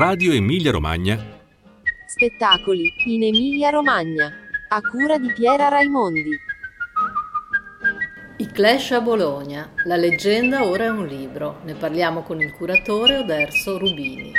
Radio Emilia Romagna. Spettacoli in Emilia Romagna. A cura di Piera Raimondi. I Clash a Bologna. La leggenda ora è un libro. Ne parliamo con il curatore Oderso Rubini.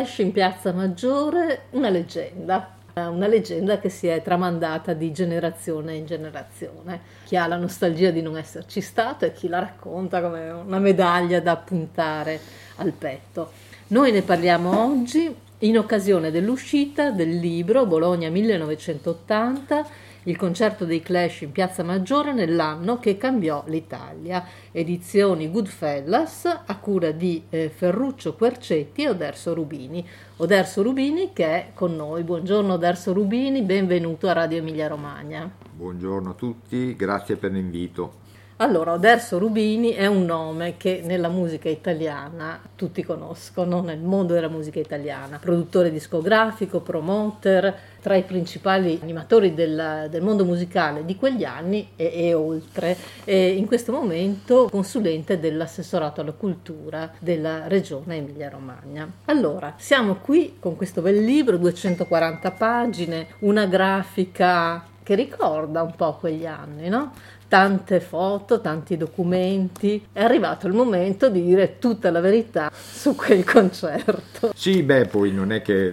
I Clash in Piazza Maggiore, una leggenda. Una leggenda che si è tramandata di generazione in generazione. Chi ha la nostalgia di non esserci stato e chi la racconta come una medaglia da puntare al petto. Noi ne parliamo oggi in occasione dell'uscita del libro Bologna 1980 il concerto dei Clash in Piazza Maggiore nell'anno che cambiò l'Italia. Edizioni Goodfellas a cura di eh, Ferruccio Quercetti e Oderso Rubini. Oderso Rubini che è con noi. Buongiorno Oderso Rubini, benvenuto a Radio Emilia Romagna. Buongiorno a tutti, grazie per l'invito. Allora, Oderso Rubini è un nome che nella musica italiana tutti conoscono, nel mondo della musica italiana. Produttore discografico, promoter, tra i principali animatori del, del mondo musicale di quegli anni e, e oltre. E in questo momento consulente dell'assessorato alla cultura della regione Emilia-Romagna. Allora, siamo qui con questo bel libro, 240 pagine, una grafica che ricorda un po' quegli anni, no? Tante foto, tanti documenti. È arrivato il momento di dire tutta la verità su quel concerto. Sì, beh, poi non è che,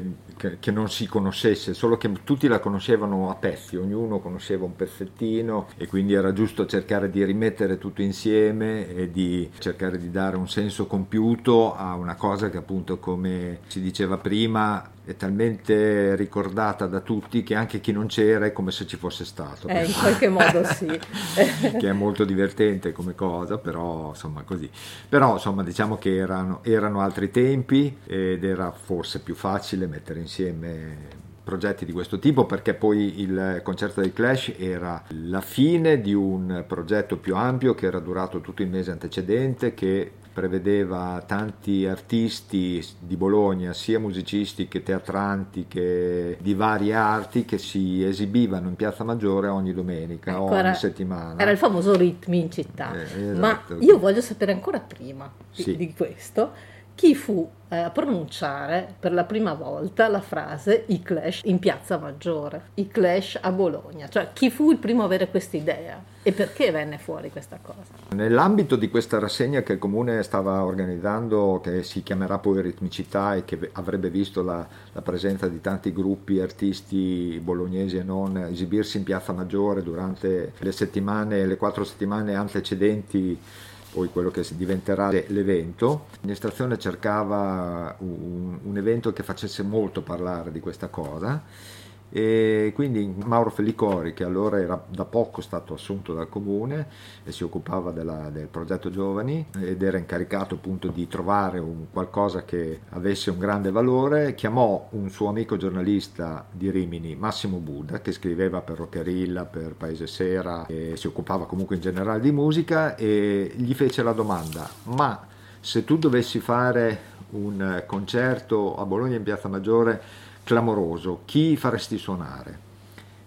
che, non si conoscesse, solo che tutti la conoscevano a pezzi, ognuno conosceva un pezzettino e quindi era giusto cercare di rimettere tutto insieme e di cercare di dare un senso compiuto a una cosa che appunto, come si diceva prima, è talmente ricordata da tutti che anche chi non c'era è come se ci fosse stato. Eh, in qualche modo sì. che è molto divertente come cosa, però insomma così. Però insomma diciamo che erano, erano altri tempi ed era forse più facile mettere insieme progetti di questo tipo perché poi il concerto dei Clash era la fine di un progetto più ampio che era durato tutto il mese antecedente che prevedeva tanti artisti di Bologna, sia musicisti che teatranti che di varie arti che si esibivano in Piazza Maggiore ogni domenica, ecco, ogni era, settimana. Era il famoso ritmi in città. Eh, esatto. Ma io voglio sapere ancora prima di, sì. di questo chi fu eh, a pronunciare per la prima volta la frase i Clash in Piazza Maggiore, i Clash a Bologna, cioè chi fu il primo a avere questa idea e perché venne fuori questa cosa? Nell'ambito di questa rassegna che il comune stava organizzando, che si chiamerà poi Ritmicità e che avrebbe visto la, la presenza di tanti gruppi artisti bolognesi e non esibirsi in Piazza Maggiore durante le settimane, le quattro settimane antecedenti poi quello che diventerà l'evento. L'amministrazione cercava un, un evento che facesse molto parlare di questa cosa e quindi Mauro Felicori che allora era da poco stato assunto dal comune e si occupava della, del progetto giovani ed era incaricato appunto di trovare un qualcosa che avesse un grande valore chiamò un suo amico giornalista di Rimini Massimo Buda che scriveva per Roccherilla per Paese Sera e si occupava comunque in generale di musica e gli fece la domanda ma se tu dovessi fare un concerto a Bologna in Piazza Maggiore clamoroso, chi faresti suonare?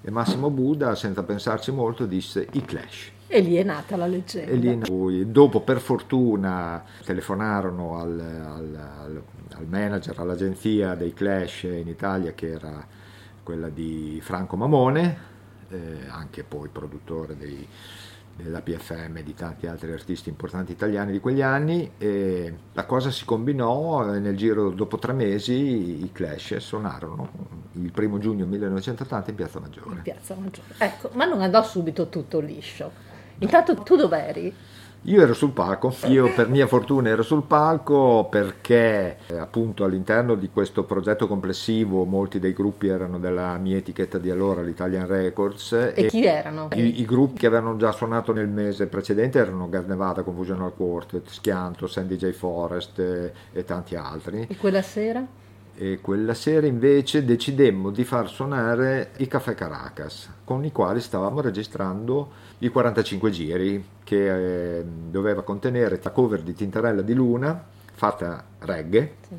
E Massimo Buda, senza pensarci molto, disse i Clash. E lì è nata la leggenda. E lì, dopo, per fortuna, telefonarono al, al, al, al, manager, all'agenzia dei Clash in Italia, che era quella di Franco Mamone, eh, anche poi produttore dei, della PFM di tanti altri artisti importanti italiani di quegli anni e la cosa si combinò nel giro dopo tre mesi i Clash suonarono il primo giugno 1980 in Piazza Maggiore. In Piazza Maggiore. Ecco, ma non andò subito tutto liscio. Intanto tu dov'eri? Io ero sul palco, io per mia fortuna ero sul palco perché eh, appunto all'interno di questo progetto complessivo molti dei gruppi erano della mia etichetta di allora, l'Italian Records. E, e chi erano? I, I, gruppi che avevano già suonato nel mese precedente erano Gas Nevada, Confusional Quartet, Schianto, Sandy J. Forest e, e tanti altri. E quella sera? E quella sera invece decidemmo di far suonare i Café Caracas con i quali stavamo registrando i 45 giri che eh, doveva contenere la cover di Tintarella di Luna fatta reggae sì.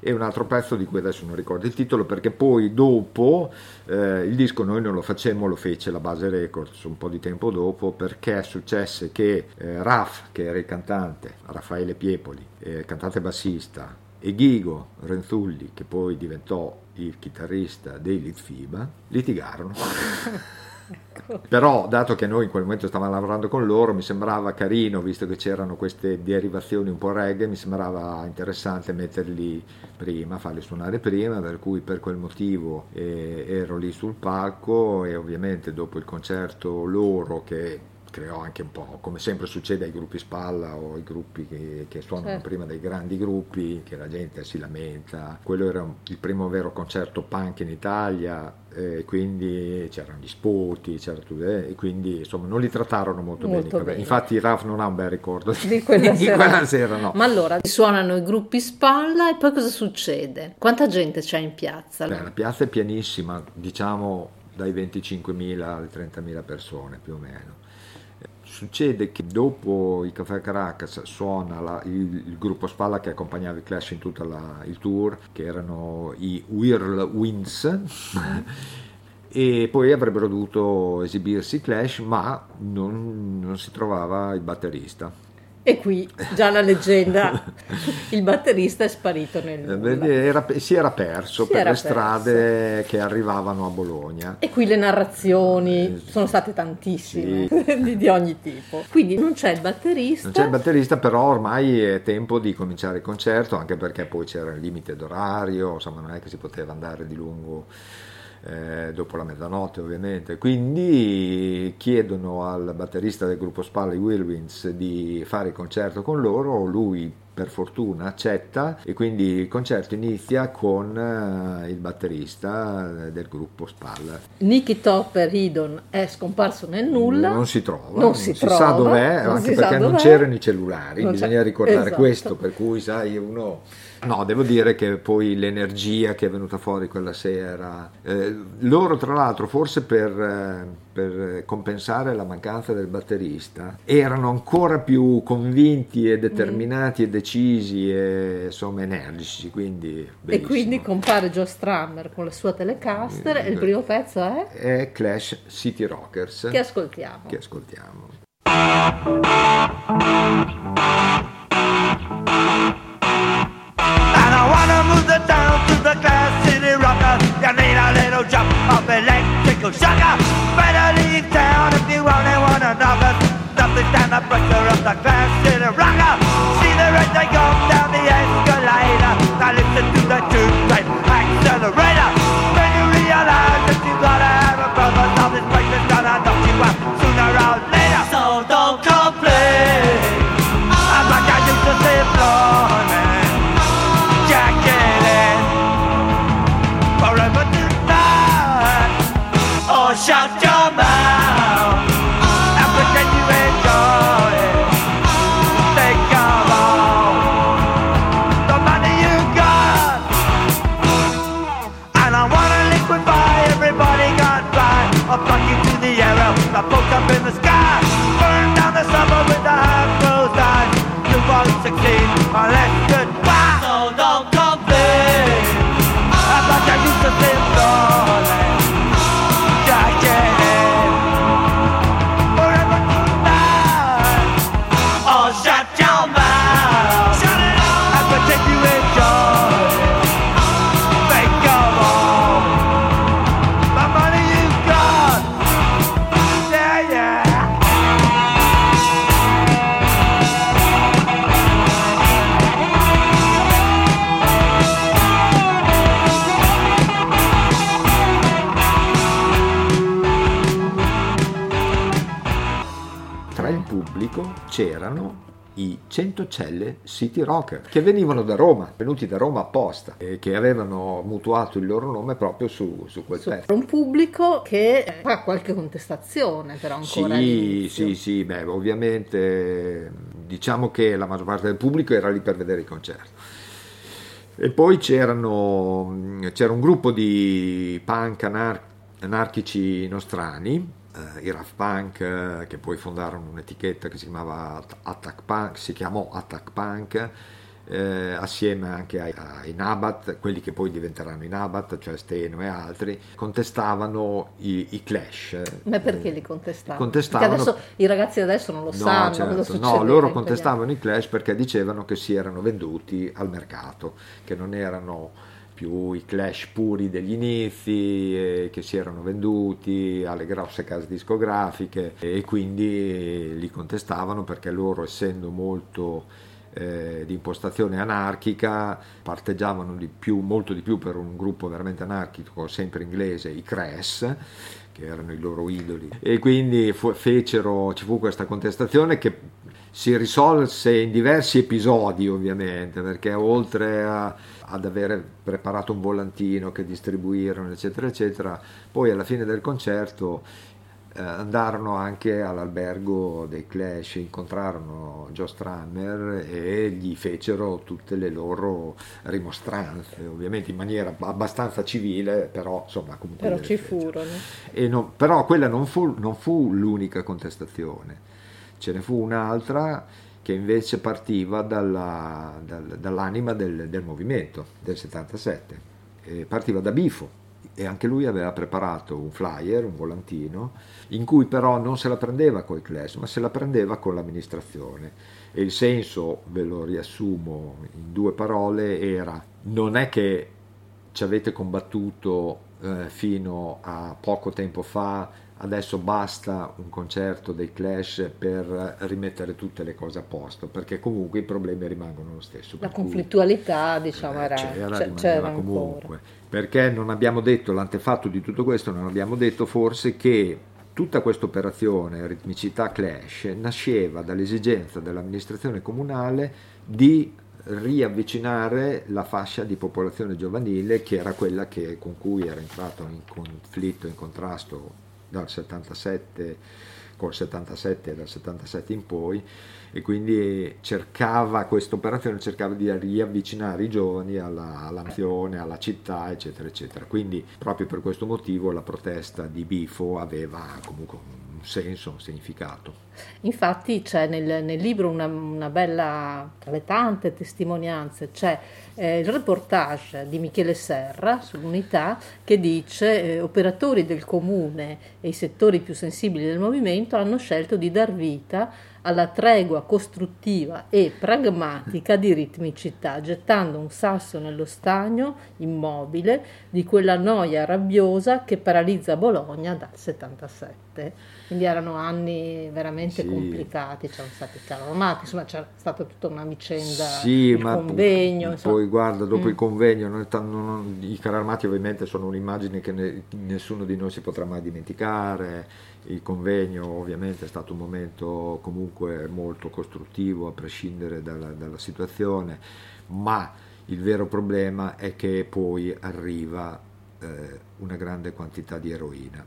e un altro pezzo di cui adesso non ricordo il titolo perché poi dopo eh, il disco noi non lo facemmo, lo fece la base records un po' di tempo dopo perché successe che eh, Raf che era il cantante, Raffaele Piepoli, eh, cantante bassista e Ghigo Renzulli che poi diventò il chitarrista dei Litfiba litigarono Ecco. Però, dato che noi in quel momento stavamo lavorando con loro, mi sembrava carino, visto che c'erano queste derivazioni un po' reggae, mi sembrava interessante metterli prima, farli suonare prima, per cui per quel motivo eh, ero lì sul palco e ovviamente dopo il concerto loro che creò anche un po', come sempre succede ai gruppi spalla o ai gruppi che, che suonano certo. prima dei grandi gruppi, che la gente si lamenta. Quello era il primo vero concerto punk in Italia, e quindi c'erano gli spoti, c'era tutto, eh, e quindi insomma non li trattarono molto, molto bene. bene. Infatti Raf non ha un bel ricordo di quella, di sera. quella sera. No. Ma allora suonano i gruppi spalla e poi cosa succede? Quanta gente c'è in piazza? Beh, la piazza è pianissima, diciamo dai 25.000 alle 30.000 persone più o meno Succede che dopo i Café Caracas suona la, il, il, gruppo Spalla che accompagnava i Clash in tutto il tour, che erano i Whirlwinds. e poi avrebbero dovuto esibirsi Clash, ma non, non si trovava il batterista. E qui già la leggenda, il batterista è sparito nel eh, nulla. Era, si era perso si per era le strade che arrivavano a Bologna. E qui le narrazioni eh, sono state tantissime, sì. di, di, ogni tipo. Quindi non c'è il batterista. Non c'è il batterista, però ormai è tempo di cominciare il concerto, anche perché poi c'era il limite d'orario, insomma non è che si poteva andare di lungo eh, dopo la mezzanotte ovviamente. Quindi chiedono al batterista del gruppo Spalla, Wilwins, di fare il concerto con loro, lui per fortuna accetta e quindi il concerto inizia con uh, il batterista del gruppo Spalla. Nicky Topper Hidon è scomparso nel nulla. Non si trova, non, non si, si, sa dov'è, anche perché non c'erano i cellulari, non bisogna ricordare esatto. questo, per cui sai uno No, devo dire che poi l'energia che è venuta fuori quella sera, eh, loro tra l'altro forse per, eh, per, compensare la mancanza del batterista, erano ancora più convinti e determinati mm. e decisi e insomma energici, quindi E quindi compare Joe Strummer con la sua Telecaster mm. e il primo pezzo è? È Clash City Rockers. Che ascoltiamo. Che ascoltiamo. electrical Nothing stand the pressure of the class in a rocker. See the red they go i 100 celle City Rocker che venivano da Roma, venuti da Roma apposta e che avevano mutuato il loro nome proprio su, su quel su pezzo. Un pubblico che fa qualche contestazione però ancora. Sì, sì, sì, beh, ovviamente diciamo che la maggior parte del pubblico era lì per vedere il concerto. E poi c'erano, c'era un gruppo di punk anar- anarchici nostrani, eh, i Raft Punk, eh, che poi fondarono un'etichetta che si chiamava Attack Punk, si chiamò Attack Punk, eh, assieme anche ai, ai, Nabat, quelli che poi diventeranno i Nabat, cioè Steno e altri, contestavano i, i Clash. Ma perché li contestavano? contestavano... Perché adesso i ragazzi adesso non lo no, sanno. Certo, no, loro contestavano i Clash perché dicevano che si erano venduti al mercato, che non erano più i clash puri degli inizi eh, che si erano venduti alle grosse case discografiche e quindi li contestavano perché loro essendo molto eh, di impostazione anarchica, parteggiavano di più, molto di più per un gruppo veramente anarchico, sempre inglese, i Crash, che erano i loro idoli. E quindi fu, fecero, ci fu questa contestazione che si risolse in diversi episodi ovviamente, perché oltre a, ad aver preparato un volantino che distribuirono, eccetera, eccetera, poi alla fine del concerto eh, andarono anche all'albergo dei Clash, incontrarono Joe Strummer e gli fecero tutte le loro rimostranze, ovviamente in maniera abbastanza civile, però insomma comunque... Però ci furono. Non, però quella non fu, non fu l'unica contestazione, ce ne fu un'altra che invece partiva dalla, dal, dall'anima del, del, movimento del 77, e partiva da Bifo e anche lui aveva preparato un flyer, un volantino, in cui però non se la prendeva con i class, ma se la prendeva con l'amministrazione. E il senso, ve lo riassumo in due parole, era non è che ci avete combattuto eh, fino a poco tempo fa, adesso basta un concerto dei Clash per rimettere tutte le cose a posto, perché comunque i problemi rimangono lo stesso. La conflittualità, cui, diciamo, eh, era, c'era, c'era comunque. Ancora. Perché non abbiamo detto, l'antefatto di tutto questo, non abbiamo detto forse che tutta questa operazione ritmicità clash nasceva dall'esigenza dell'amministrazione comunale di riavvicinare la fascia di popolazione giovanile che era quella che, con cui era entrato in conflitto, in contrasto dal 77 col 77 e dal 77 in poi e quindi cercava questa operazione cercava di riavvicinare i giovani alla, alla alla città eccetera eccetera. Quindi proprio per questo motivo la protesta di Bifo aveva comunque un senso, un significato. Infatti c'è nel, nel libro una, una, bella, tra le tante testimonianze, c'è eh, il reportage di Michele Serra sull'unità che dice eh, operatori del comune e i settori più sensibili del movimento hanno scelto di dar vita alla tregua costruttiva e pragmatica di ritmicità, gettando un sasso nello stagno immobile di quella noia rabbiosa che paralizza Bologna dal 77. Quindi erano anni veramente sì. complicati, c'erano stati caromati, insomma c'era stata tutta una vicenda, sì, il ma convegno. Poi, poi guarda, dopo mm. il convegno, non, non, i carri armati ovviamente sono un'immagine che ne, nessuno di noi si potrà mai dimenticare, il convegno ovviamente è stato un momento comunque molto costruttivo a prescindere dalla, dalla situazione, ma il vero problema è che poi arriva eh, una grande quantità di eroina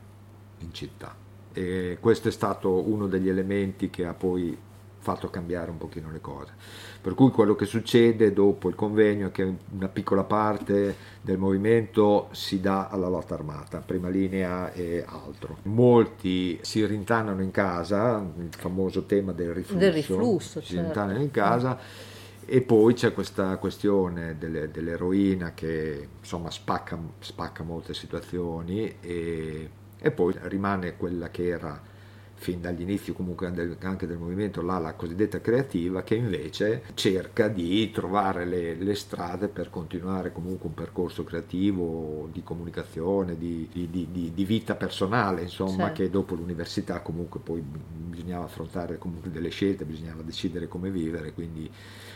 in città e questo è stato uno degli elementi che ha poi fatto cambiare un pochino le cose. Per cui quello che succede dopo il convegno è che una piccola parte del movimento si dà alla lotta armata, prima linea e altro. Molti si rintanano in casa, il famoso tema del riflusso, del riflusso si certo. rintanano in casa. E poi c'è questa questione delle, dell'eroina che insomma spacca, spacca molte situazioni e e poi rimane quella che era fin dagli inizi comunque anche del movimento là, la cosiddetta creativa che invece cerca di trovare le, le, strade per continuare comunque un percorso creativo di comunicazione, di, di, di, di vita personale insomma certo. che dopo l'università comunque poi bisognava affrontare comunque delle scelte, bisognava decidere come vivere quindi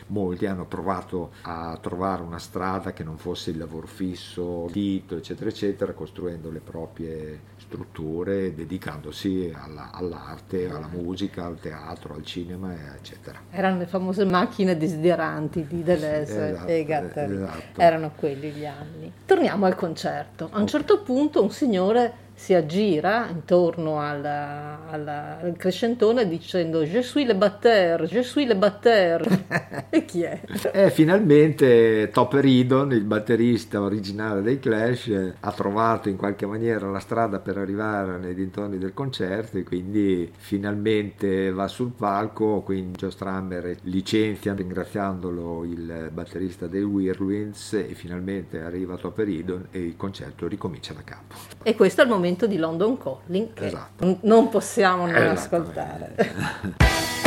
molti hanno provato a trovare una strada che non fosse il lavoro fisso, dito eccetera eccetera costruendo le proprie strutture dedicandosi alla, all'arte, alla musica, al teatro, al cinema, eccetera. Erano le famose macchine desideranti di Deleuze esatto, e Gattari. Esatto. Erano quelli gli anni. Torniamo al concerto. A un certo punto un signore si aggira intorno al, al, al crescentone dicendo Je suis le batteur, je suis le batteur. e chi è? E finalmente Topper Idon, il batterista originale dei Clash, ha trovato in qualche maniera la strada per arrivare nei dintorni del concerto e quindi finalmente va sul palco, quindi Joe Strammer licenzia ringraziandolo il batterista dei Whirlwinds e finalmente arriva Topper Idon e il concerto ricomincia da capo. E questo è il momento momento di London Calling che esatto. non possiamo non ascoltare.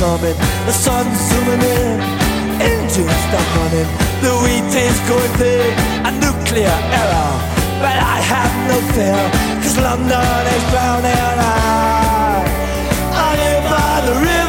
coming, the sun's zooming in, engines stop running, the wheat is going big, a nuclear error. But I have no fear, cause London is drowning. I, I live by the river.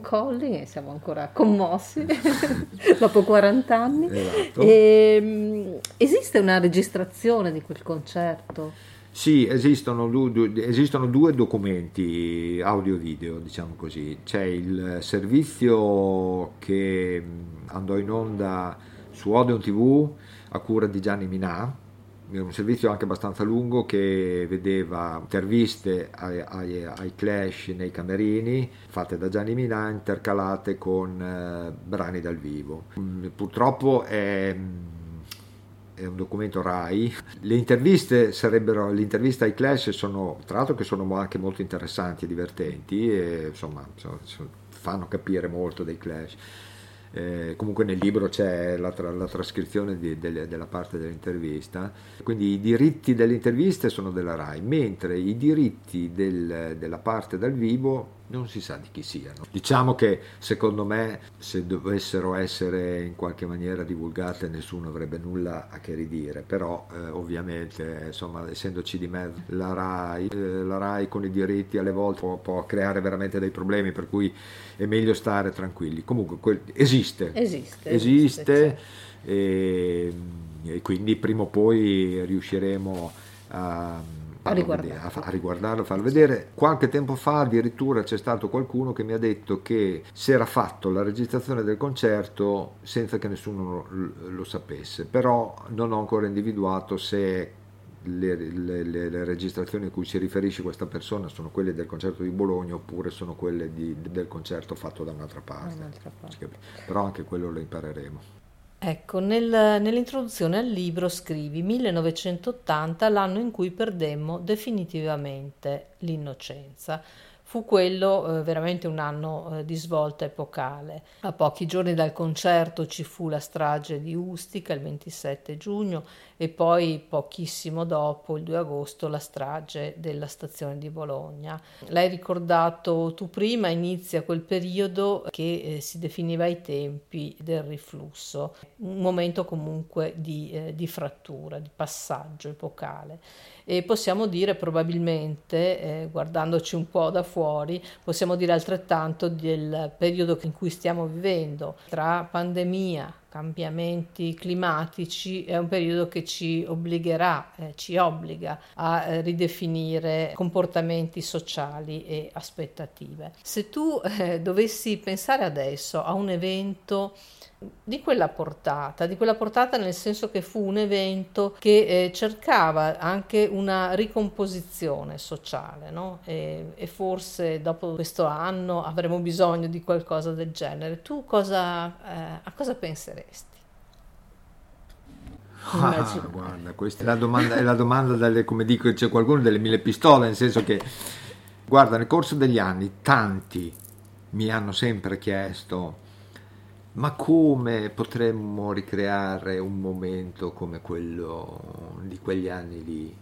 Calling e siamo ancora commossi dopo 40 anni. Esatto. E, ehm, esiste una registrazione di quel concerto? Sì, esistono, esistono due documenti audio-video, diciamo così. C'è il servizio che andò in onda su Odeon TV a cura di Gianni Minà, un servizio anche abbastanza lungo che vedeva interviste ai, ai, ai, Clash nei camerini fatte da Gianni Minà intercalate con eh, brani dal vivo. Mm, purtroppo è, è, un documento RAI. Le interviste sarebbero, l'intervista ai Clash sono, tra l'altro che sono anche molto interessanti e divertenti e insomma fanno capire molto dei Clash eh, comunque nel libro c'è la, tra, la trascrizione di, de, della parte dell'intervista, quindi i diritti delle interviste sono della RAI, mentre i diritti del, della parte dal vivo non si sa di chi siano. Diciamo che secondo me se dovessero essere in qualche maniera divulgate nessuno avrebbe nulla a che ridire, però eh, ovviamente insomma essendoci di mezzo la RAI, eh, la RAI con i diritti alle volte può, può, creare veramente dei problemi per cui è meglio stare tranquilli. Comunque quel, esiste, esiste, esiste, esiste e, e quindi prima o poi riusciremo a a riguardarlo. a, a riguardarlo, a farlo vedere. Qualche tempo fa addirittura c'è stato qualcuno che mi ha detto che si era fatto la registrazione del concerto senza che nessuno lo, lo sapesse, però non ho ancora individuato se le, le, le, le, registrazioni a cui si riferisce questa persona sono quelle del concerto di Bologna oppure sono quelle di, del concerto fatto da un'altra parte. un'altra parte. Però anche quello lo impareremo. Ecco, nel, nell'introduzione al libro scrivi 1980, l'anno in cui perdemmo definitivamente l'innocenza. Fu quello eh, veramente un anno eh, di svolta epocale. A pochi giorni dal concerto ci fu la strage di Ustica il 27 giugno e poi pochissimo dopo, il 2 agosto, la strage della stazione di Bologna. L'hai ricordato tu prima, inizia quel periodo che eh, si definiva ai tempi del riflusso, un momento comunque di, eh, di frattura, di passaggio epocale e possiamo dire probabilmente, eh, guardandoci un po' da fuori, possiamo dire altrettanto del periodo in cui stiamo vivendo, tra pandemia, cambiamenti climatici, è un periodo che ci obbligherà, eh, ci obbliga a eh, ridefinire comportamenti sociali e aspettative. Se tu eh, dovessi pensare adesso a un evento di quella portata, di quella portata nel senso che fu un evento che eh, cercava anche una ricomposizione sociale no? e, e, forse dopo questo anno avremo bisogno di qualcosa del genere. Tu cosa, eh, a cosa penseresti? Ah, guarda, questa è la domanda, è la domanda delle, come dico, c'è qualcuno delle mille pistole, nel senso che, guarda, nel corso degli anni tanti mi hanno sempre chiesto ma come potremmo ricreare un momento come quello di quegli anni lì?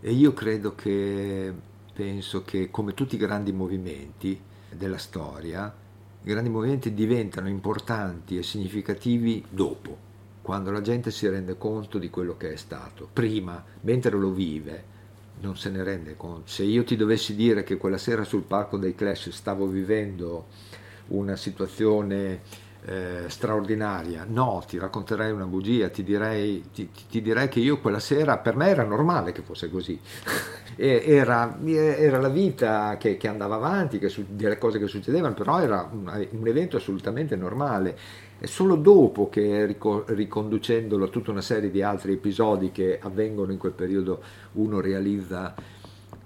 E io credo che, penso che come tutti i grandi movimenti della storia, i grandi movimenti diventano importanti e significativi dopo, quando la gente si rende conto di quello che è stato. Prima, mentre lo vive, non se ne rende conto. Se io ti dovessi dire che quella sera sul palco dei Clash stavo vivendo una situazione eh, straordinaria. No, ti racconterei una bugia, ti direi, ti, ti direi, che io quella sera, per me era normale che fosse così. era, era, la vita che, che, andava avanti, che, delle cose che succedevano, però era un, un evento assolutamente normale. È solo dopo che riconducendolo a tutta una serie di altri episodi che avvengono in quel periodo uno realizza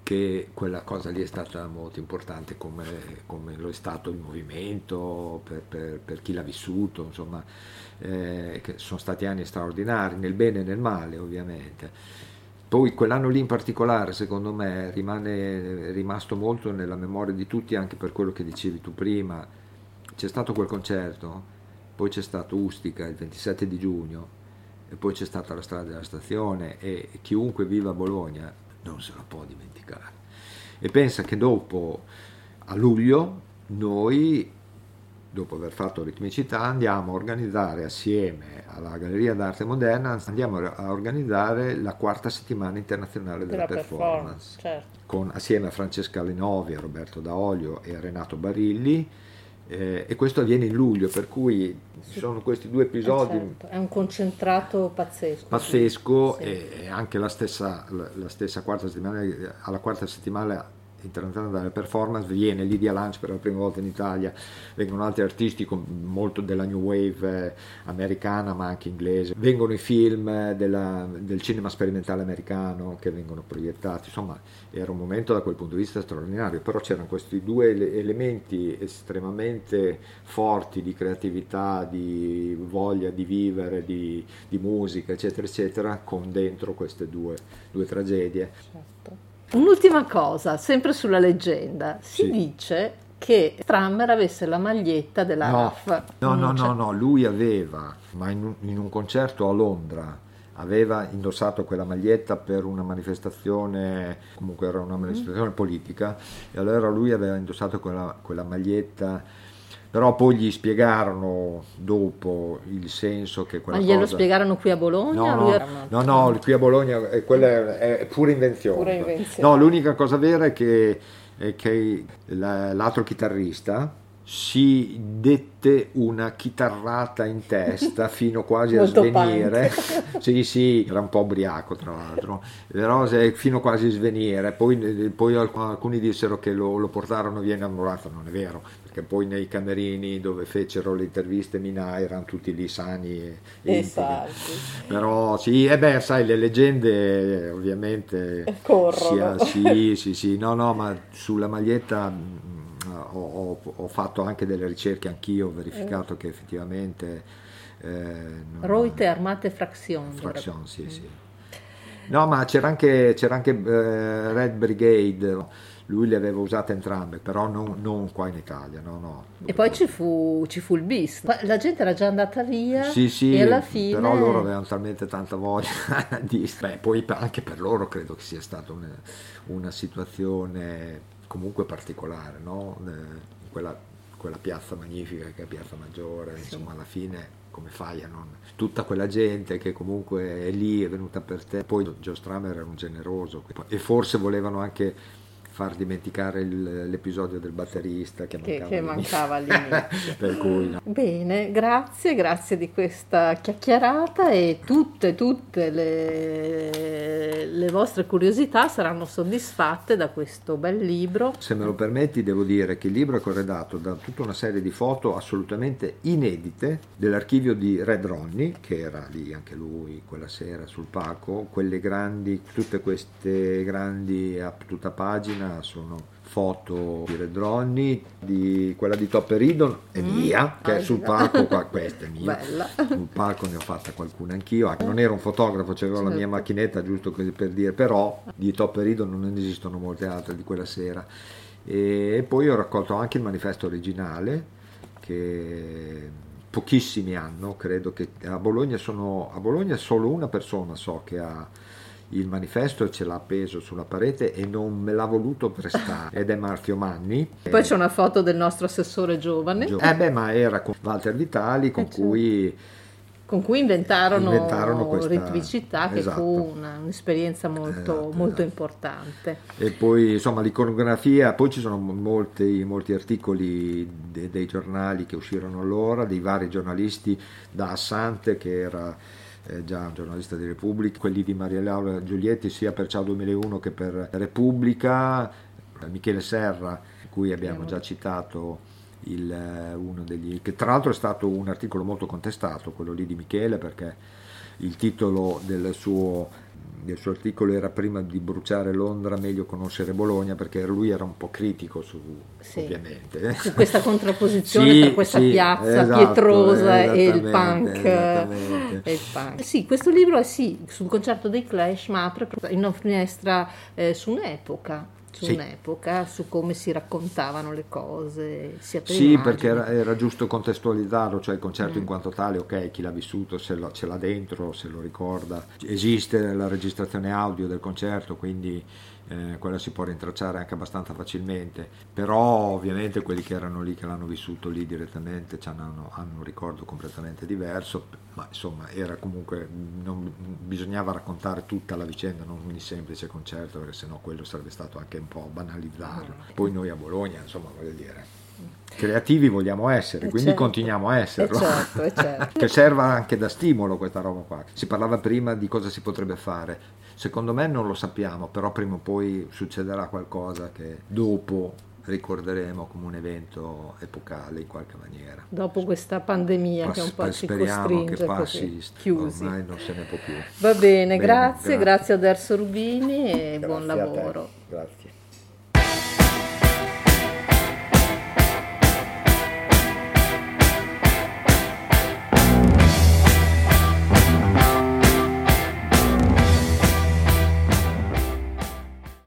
che quella cosa lì è stata molto importante come, come lo è stato il movimento per, per, per chi l'ha vissuto, insomma, eh, sono stati anni straordinari, nel bene e nel male ovviamente. Poi quell'anno lì in particolare, secondo me, rimane è rimasto molto nella memoria di tutti anche per quello che dicevi tu prima. C'è stato quel concerto, poi c'è stato Ustica il 27 di giugno e poi c'è stata la strada della stazione e chiunque viva a Bologna non se lo può dimenticare. E pensa che dopo, a luglio, noi, dopo aver fatto ritmicità, andiamo a organizzare assieme alla Galleria d'Arte Moderna, andiamo a organizzare la quarta settimana internazionale della, della performance, performance certo. con, assieme a Francesca Lenovi, a Roberto Daolio e a Renato Barilli eh, e questo avviene in luglio, per cui ci sono questi due episodi. Eh certo. È un concentrato pazzesco. Pazzesco sì. e anche la stessa, la, la stessa quarta settimana, alla quarta settimana internazionale della performance viene Lydia Lunch per la prima volta in Italia, vengono altri artisti molto della new wave eh, americana ma anche inglese, vengono i film eh, della, del cinema sperimentale americano che vengono proiettati, insomma era un momento da quel punto di vista straordinario, però c'erano questi due elementi estremamente forti di creatività, di voglia di vivere, di, di musica eccetera eccetera con dentro queste due, due tragedie. Certo. Un'ultima cosa, sempre sulla leggenda, si sì. dice che Strammer avesse la maglietta della no, RAF. No, no, no, no, lui aveva, ma in un, in un concerto a Londra, aveva indossato quella maglietta per una manifestazione, comunque era una manifestazione politica, e allora lui aveva indossato quella, quella maglietta però poi gli spiegarono dopo il senso che quella Ma glielo cosa... spiegarono qui a Bologna? No, no, era no, no, qui a Bologna eh, quella è, è pura invenzione. Pura invenzione. No, l'unica cosa vera è che, è che la- l'altro chitarrista si dette una chitarrata in testa fino quasi a svenire. sì, sì, era un po' ubriaco tra l'altro, però se- fino quasi a svenire. Poi, poi alc- alcuni dissero che lo, lo portarono via innamorato, non è vero, perché poi nei camerini dove fecero le interviste Minà erano tutti lì sani e, e Esatto. Però sì, e beh, sai, le leggende eh, ovviamente Corrono. sia- sì, sì, sì, no, no, ma sulla maglietta ho, ho- ho fatto anche delle ricerche anch'io, ho verificato che effettivamente... eh, non- Reute Armate Fraction. Fraction, sì, sì. No, ma c'era anche, c'era anche eh, Red Brigade, lui le aveva usate entrambe, però non, non qua in Italia, no, no. E poi ci fu, ci fu il bis. La gente era già andata via Sì, sì, e alla fine... però loro avevano talmente tanta voglia di... Beh, poi anche per loro credo che sia stata una, una situazione comunque particolare, no? Eh, quella, quella piazza magnifica che è Piazza Maggiore, insomma alla fine come fai a non... Tutta quella gente che comunque è lì, è venuta per te. Poi Joe Stramer era un generoso e forse volevano anche far dimenticare il- l'episodio del batterista che Che, mancava, che all'inizio. mancava all'inizio. per cui no. Bene, grazie, grazie di questa chiacchierata e tutte, tutte le, le vostre curiosità saranno soddisfatte da questo bel libro. Se me lo permetti, devo dire che il libro è corredato da tutta una serie di foto assolutamente inedite dell'archivio di Red Ronnie, che era lì anche lui quella sera sul palco. Quelle grandi, tutte queste grandi a tutta pagina sono foto di Red Ronnie, di quella di Topperidon è mia, che Ah, è sul palco, qua, questa è mia. Bella. Sul palco ne ho fatta qualcuna anch'io, non ero un fotografo, avevo la mia Certo. macchinetta giusto per dire, però di Topperido non esistono molte altre di quella sera. E poi ho raccolto anche il manifesto originale, che pochissimi hanno, credo che a Bologna sono, a Bologna solo una persona so che ha il manifesto ce l'ha appeso sulla parete e non me l'ha voluto prestare ed è Marzio Manni. Poi c'è una foto del nostro assessore giovane Eh beh, ma era con Walter Vitali con Eh, certo. cui con cui inventarono, Inventarono questa- ritmicità che esatto. fu una- un'esperienza molto, Esatto, molto esatto. importante. E poi insomma l'iconografia, poi ci sono molti, molti articoli de- dei giornali che uscirono allora, dei vari giornalisti, da Assante che era eh, già un giornalista di Repubblica, quelli di Maria Laura Giulietti sia per Ciao 2001 che per Repubblica, Michele Serra, cui abbiamo già citato il, eh, uno degli... che tra l'altro è stato un articolo molto contestato, quello lì di Michele, perché il titolo del suo, del suo articolo era prima di bruciare Londra, meglio conoscere Bologna, perché lui era un po' critico su, Sì. ovviamente. Su questa contrapposizione Sì, tra questa sì, piazza esatto, pietrosa e il punk. e il punk. Sì, questo libro è sì, sul concerto dei Clash, ma apre in una finestra eh, su un'epoca. Su Sì. un'epoca, su come si raccontavano le cose, sia per Sì, immagini. perché era, era giusto contestualizzarlo, cioè il concerto Mm. in quanto tale, ok, chi l'ha vissuto se lo- ce l'ha dentro, se lo ricorda. Esiste la registrazione audio del concerto, quindi eh, quella si può rintracciare anche abbastanza facilmente, però ovviamente quelli che erano lì, che l'hanno vissuto lì direttamente, hanno, hanno un ricordo completamente diverso, ma insomma era comunque, non, bisognava raccontare tutta la vicenda, non un semplice concerto, perché sennò quello sarebbe stato anche un po' banalizzarlo. Poi noi a Bologna, insomma, voglio dire, creativi vogliamo essere, Eh, quindi certo. continuiamo a esserlo. Eh, certo, eh, certo. che serva anche da stimolo questa roba qua. Si parlava prima di cosa si potrebbe fare. Secondo me non lo sappiamo, però prima o poi succederà qualcosa che dopo ricorderemo come un evento epocale in qualche maniera. Dopo questa pandemia che un po' ci speriamo costringe che passi, così, chiusi. ormai non se ne può più. Va bene, Bene, grazie, grazie. grazie a Derso Rubini e buon Grazie a te. lavoro. Grazie.